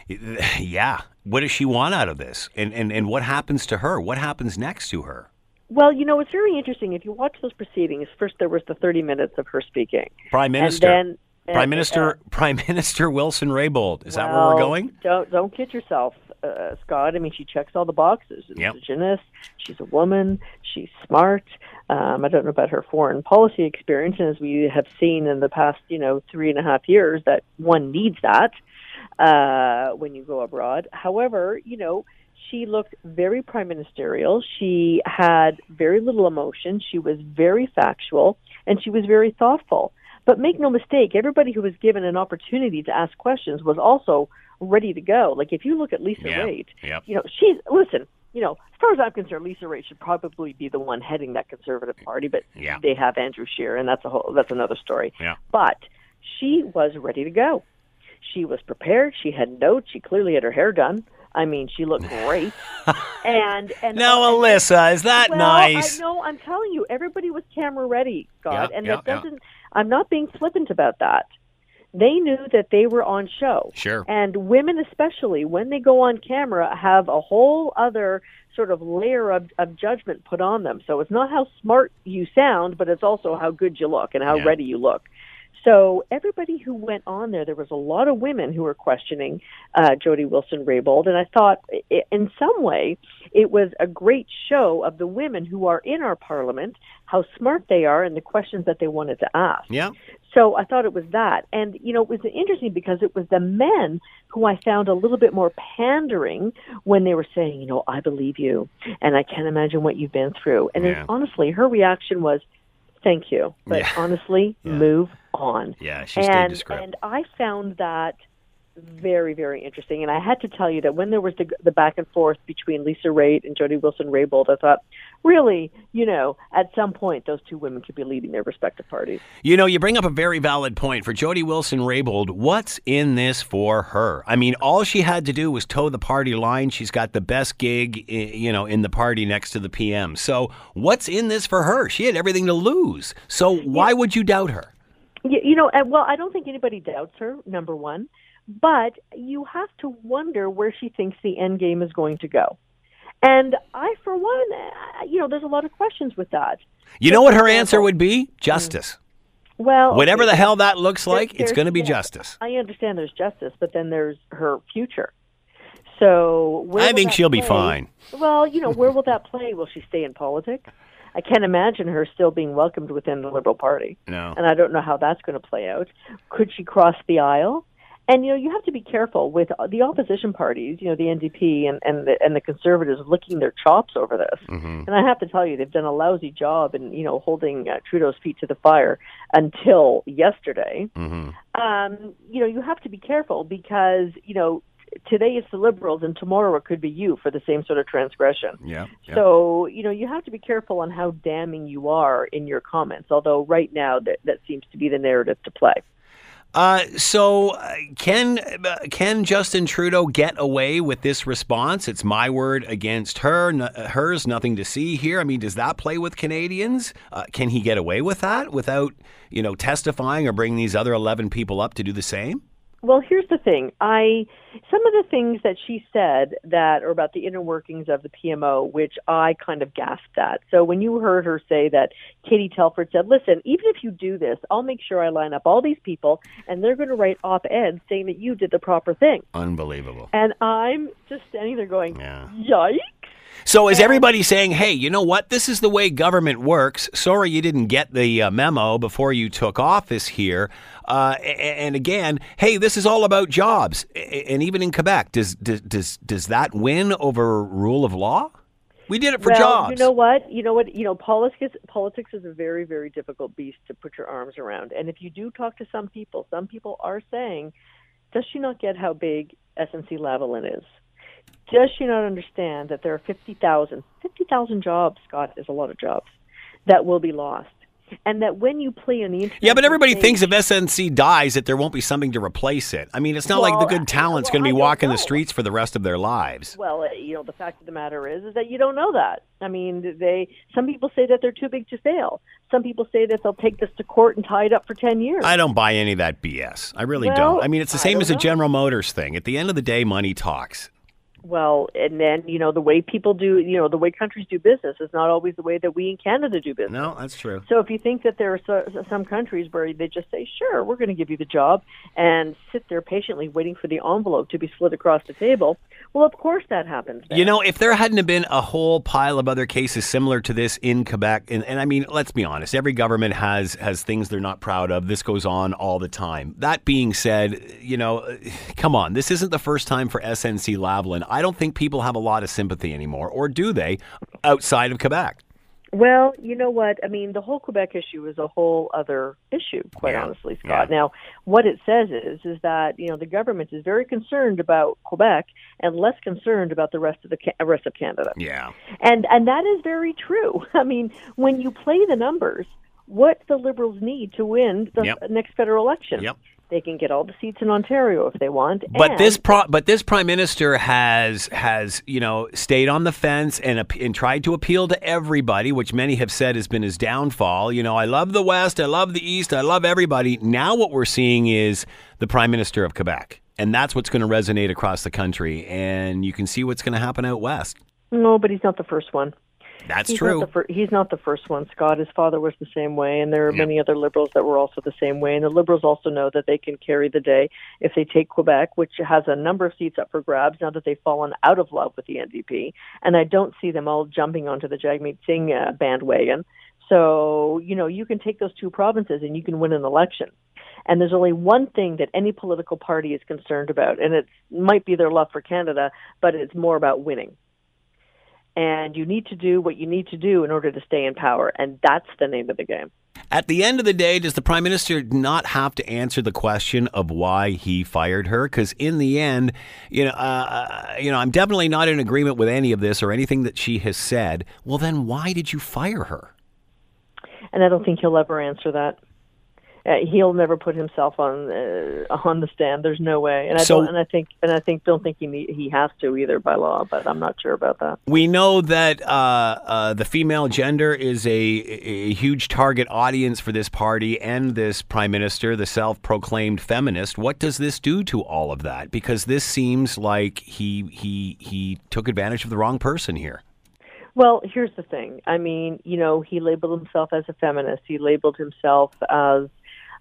Yeah. What does she want out of this? And, and, and what happens to her? What happens next to her? Well, you know, it's very interesting. If you watch those proceedings, first there was the 30 minutes of her speaking. Prime Minister. And then, Prime Minister uh, Prime Minister Wilson Raybould. Is that where we're going? Don't don't kid yourself, uh, Scott. I mean, she checks all the boxes. She's Yep. a gymnast. She's a woman. She's smart. Um, I don't know about her foreign policy experience, and as we have seen in the past, you know, three and a half years, that one needs that uh, when you go abroad. However, you know, she looked very prime ministerial. She had very little emotion. She was very factual, and she was very thoughtful. But make no mistake, everybody who was given an opportunity to ask questions was also ready to go. Like if you look at Lisa Yeah. Raitt, Yep. you know, she's listen, you know, as far as I'm concerned, Lisa Raitt should probably be the one heading that conservative party, but Yeah. they have Andrew Scheer and that's a whole that's another story. Yeah. But she was ready to go. She was prepared, she had notes, she clearly had her hair done. I mean, she looked great. and and Now, Alyssa, is that well, nice? I know. I'm telling you, everybody was camera ready, Yeah, and yeah, that doesn't. I'm not being flippant about that. They knew that they were on show. Sure. And women, especially when they go on camera, have a whole other sort of layer of, of judgment put on them. So it's not how smart you sound, but it's also how good you look and how ready you look. So everybody who went on there, there was a lot of women who were questioning uh, Jody Wilson Raybould, and I thought, i in some way, it was a great show of the women who are in our parliament, how smart they are, and the questions that they wanted to ask. Yeah. So I thought it was that. And, you know, it was interesting because it was the men who I found a little bit more pandering when they were saying, you know, I believe you and I can't imagine what you've been through. And Yeah. then honestly, her reaction was, thank you. But Yeah. honestly, Yeah. move on. Yeah, she stayed and, to and I found that very, very interesting. And I had to tell you that when there was the, the back and forth between Lisa Raitt and Jody Wilson Raybould, I thought, really, you know, at some point those two women could be leading their respective parties. You know, you bring up a very valid point for Jody Wilson Raybould. What's in this for her? I mean, all she had to do was toe the party line. She's got the best gig, you know, in the party next to the PM. So, what's in this for her? She had everything to lose. So, why would you doubt her? You know, well, I don't think anybody doubts her. Number one, but you have to wonder where she thinks the end game is going to go. And I, for one, uh, you know, there's a lot of questions with that. You know what her answer would be? Justice. Well, Whatever the hell that looks like, it's going to be justice. I understand there's justice, but then there's her future. So I think she'll be fine. Well, you know, where will that play? Will she stay in politics? I can't imagine her still being welcomed within the Liberal Party. No. And I don't know how that's going to play out. Could she cross the aisle? And you know, you have to be careful with the opposition parties. You know, the NDP and and the, and the Conservatives licking their chops over this. Mm-hmm. And I have to tell you, they've done a lousy job in you know holding uh, Trudeau's feet to the fire until yesterday. Mm-hmm. Um, you know, you have to be careful because you know today it's the Liberals and tomorrow it could be you for the same sort of transgression. Yeah. yeah. So, you know, you have to be careful on how damning you are in your comments, although right now that, that seems to be the narrative to play. Uh, so uh, can uh, can Justin Trudeau get away with this response? It's my word against her, hers. Nothing to see here. I mean, does that play with Canadians? Uh, can he get away with that without you know testifying or bringing these other eleven people up to do the same? Well, here's the thing. I some of the things that she said that are about the inner workings of the PMO, which I kind of gasped at. So when you heard her say that Katie Telford said, "Listen, even if you do this, I'll make sure I line up all these people, and they're going to write op-eds saying that you did the proper thing." Unbelievable. And I'm just standing there going, Yeah. "Yikes!" So is everybody saying, "Hey, you know what? This is the way government works." Sorry, you didn't get the uh, memo before you took office here. Uh, and again, hey, this is all about jobs. And even in Quebec, does does does, does that win over rule of law? We did it for well, jobs. you know what? You know what? You know, politics politics is a very very difficult beast to put your arms around. And if you do talk to some people, some people are saying, "Does she not get how big SNC Lavalin is? Does she not understand that there are 50,000 50,000 jobs, Scott, is a lot of jobs that will be lost." And that when you play on the internet, Yeah, but everybody thinks if SNC dies that there won't be something to replace it. I mean, it's not like the good talent's well, going to be walking the streets for the rest of their lives. Well, uh, you know, the fact of the matter is, is that you don't know that. I mean, they. Some people say that they're too big to fail. Some people say that they'll take this to court and tie it up for ten years. I don't buy any of that BS. I really Well, don't. I mean, it's the same as a know. General Motors thing. At the end of the day, money talks. Well, and then you know the way people do, you know, the way countries do business is not always the way that we in Canada do business. No, that's true. So if you think that there are so, some countries where they just say, "Sure, we're going to give you the job," and sit there patiently waiting for the envelope to be slid across the table, well, of course that happens. You know, if there hadn't have been a whole pile of other cases similar to this in Quebec, and, and I mean, let's be honest, every government has has things they're not proud of. This goes on all the time. That being said, you know, come on, this isn't the first time for SNC Lavalin. I don't think people have a lot of sympathy anymore, or do they, outside of Quebec? Well, you know what? I mean, the whole Quebec issue is a whole other issue, quite Yeah. honestly, Scott. Yeah. Now, what it says is is that you know the government is very concerned about Quebec and less concerned about the rest of the rest of Canada, Yeah. and and that is very true. I mean, when you play the numbers, what the Liberals need to win the Yep. next federal election, Yep. They can get all the seats in Ontario if they want. But this pro- but this prime minister has has you know stayed on the fence and and tried to appeal to everybody, which many have said has been his downfall. You know, I love the West, I love the East, I love everybody. Now what we're seeing is the prime minister of Quebec, and that's what's going to resonate across the country. And you can see what's going to happen out west. no, but he's not the first one. That's he's true. Not fir- he's not the first one, Scott. His father was the same way, and there are Yeah. many other liberals that were also the same way. And the liberals also know that they can carry the day if they take Quebec, which has a number of seats up for grabs now that they've fallen out of love with the NDP. And I don't see them all jumping onto the Jagmeet Singh uh, bandwagon. So, you know, you can take those two provinces and you can win an election. And there's only one thing that any political party is concerned about, and it might be their love for Canada, but it's more about winning and you need to do what you need to do in order to stay in power, and that's the name of the game. At the end of the day, does the prime minister not have to answer the question of why he fired her? Because in the end, you know, uh, uh, you know, I'm definitely not in agreement with any of this or anything that she has said. Well, then why did you fire her? And I don't think he'll ever answer that. Uh, he'll never put himself on uh, on the stand. There's no way, and I So- don't. And I think, and I think, don't think he need, he has to either by law. But I'm not sure about that. We know that uh, uh, the female gender is a, a huge target audience for this party and this prime minister, the self-proclaimed feminist. What does this do to all of that? Because this seems like he he he took advantage of the wrong person here. Well, here's the thing. I mean, you know, he labeled himself as a feminist. He labeled himself as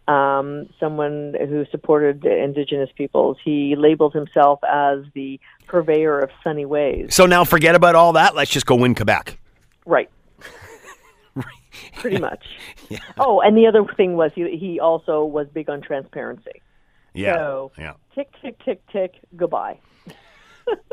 um, someone who supported indigenous peoples. He labeled himself as the purveyor of sunny ways. So now forget about all that. Let's just go win Quebec. Right. Pretty much. Yeah. Oh, and the other thing was he, he also was big on transparency. Yeah. So- yeah. Tick, tick, tick, tick. Goodbye.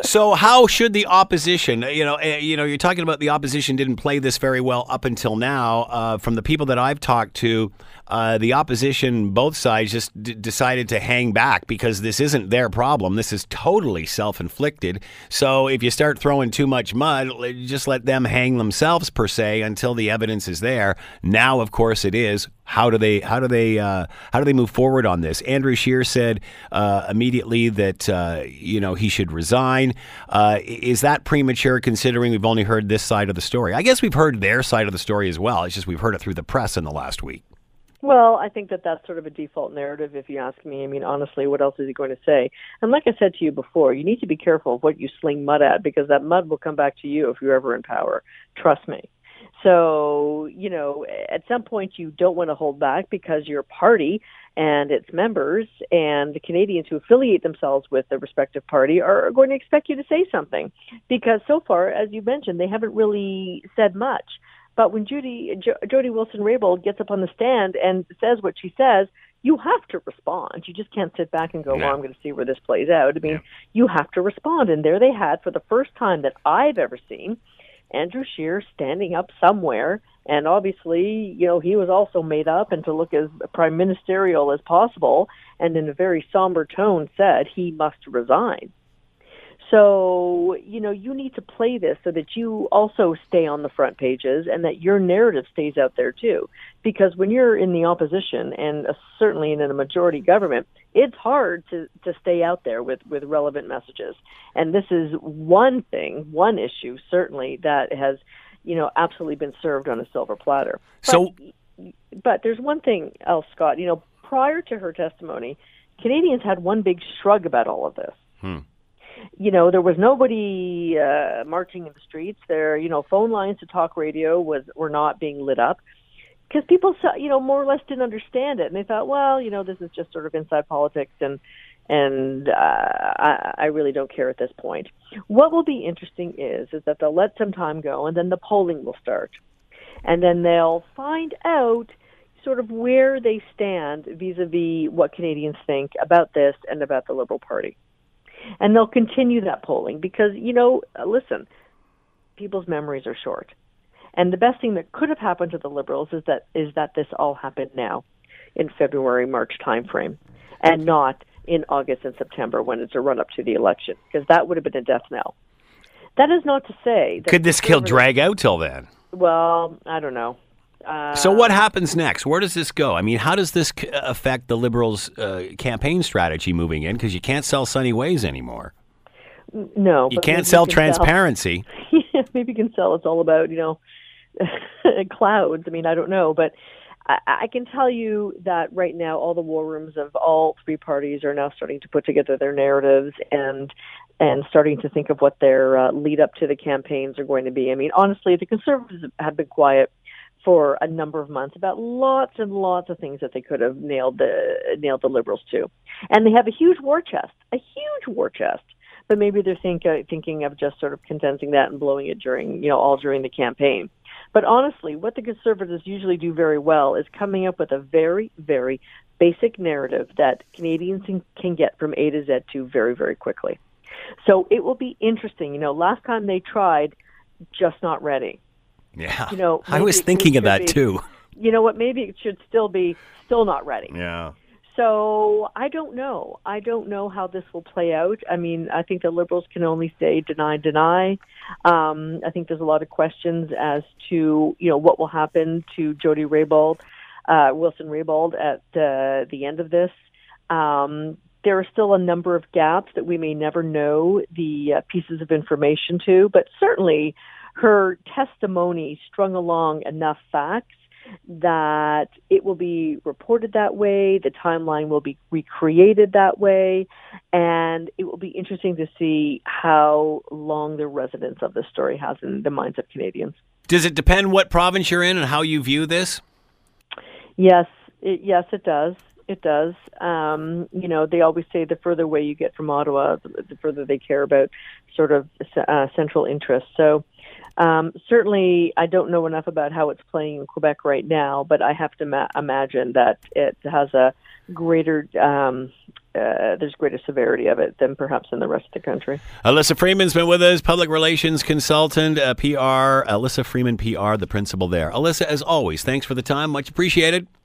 So how should the opposition? You know, eh, you know, you're talking about the opposition didn't play this very well up until now. Uh, from the people that I've talked to, uh, the opposition, both sides, just d- decided to hang back because this isn't their problem. This is totally self-inflicted. So if you start throwing too much mud, just let them hang themselves per se until the evidence is there. Now, of course, it is. How do they? How do they? Uh, how do they move forward on this? Andrew Scheer said uh, immediately that uh, you know he should resign. Uh, is that premature considering we've only heard this side of the story? I guess we've heard their side of the story as well. It's just we've heard it through the press in the last week. Well, I think that that's sort of a default narrative, if you ask me. I mean, honestly, what else is he going to say? And like I said to you before, you need to be careful of what you sling mud at because that mud will come back to you if you're ever in power. Trust me. So, you know, at some point you don't want to hold back because your party and its members and the Canadians who affiliate themselves with the respective party are going to expect you to say something. Because so far, as you mentioned, they haven't really said much. But when Judy jo- Jody Wilson-Raybould gets up on the stand and says what she says, you have to respond. You just can't sit back and go, "Well, I'm going to see where this plays out." I mean, you have to respond. And there they had, for the first time that I've ever seen, Andrew Scheer standing up somewhere, and obviously, you know, he was also made up and to look as prime ministerial as possible, and in a very somber tone said he must resign. So, you know, you need to play this so that you also stay on the front pages and that your narrative stays out there too. Because when you're in the opposition and uh, certainly in a majority government, it's hard to, to stay out there with, with relevant messages. And this is one thing, one issue certainly that has, you know, absolutely been served on a silver platter. So, but, but there's one thing else, Scott. You know, prior to her testimony, Canadians had one big shrug about all of this. Hmm you know, there was nobody uh, marching in the streets. There, you know, phone lines to talk radio was were not being lit up because people, saw, you know, more or less didn't understand it, and they thought, well, you know, this is just sort of inside politics, and and uh, I, I really don't care at this point. What will be interesting is is that they'll let some time go, and then the polling will start, and then they'll find out sort of where they stand vis-a-vis what Canadians think about this and about the Liberal Party and they'll continue that polling because you know, listen, people's memories are short, and the best thing that could have happened to the Liberals is that is that this all happened now, in February March timeframe, and not in August and September when it's a run up to the election because that would have been a death knell. That is not to say that could this kill drag out till then. Well, I don't know. Uh, so what happens next? Where does this go? I mean, how does this affect the Liberals' uh, campaign strategy moving in? Because you can't sell sunny ways anymore. No, you can't sell can transparency. Sell. yeah, maybe you can sell. It's all about you know clouds. I mean, I don't know, but I, I can tell you that right now, all the war rooms of all three parties are now starting to put together their narratives and and starting to think of what their uh, lead up to the campaigns are going to be. I mean, honestly, the conservatives have been quiet for a number of months about lots and lots of things that they could have nailed the nailed the liberals to, and they have a huge war chest, a huge war chest. But maybe they're think, uh, thinking of just sort of condensing that and blowing it during, you know, all during the campaign. But honestly, what the conservatives usually do very well is coming up with a very, very basic narrative that Canadians can get from A to Z to very, very quickly. So it will be interesting. You know, last time they tried, just not ready. Yeah. You know, I was thinking of that be, too. You know what? Maybe it should still be still not ready. Yeah. So I don't know. I don't know how this will play out. I mean, I think the liberals can only say deny, deny. Um, I think there's a lot of questions as to you know what will happen to Jody Raybould, uh, Wilson Raybould at uh, the end of this. Um, there are still a number of gaps that we may never know the uh, pieces of information to, but certainly her testimony strung along enough facts that it will be reported that way, the timeline will be recreated that way, and it will be interesting to see how long the resonance of the story has in the minds of Canadians. Does it depend what province you're in and how you view this? Yes, it, yes, it does. It does. Um, you know, they always say the further away you get from Ottawa, the, the further they care about sort of uh, central interests. So um, certainly, I don't know enough about how it's playing in Quebec right now, but I have to ma- imagine that it has a greater um, uh, there's greater severity of it than perhaps in the rest of the country. Alyssa Freeman's been with us, public relations consultant, uh, PR. Alyssa Freeman, PR, the principal there. Alyssa, as always, thanks for the time. Much appreciated.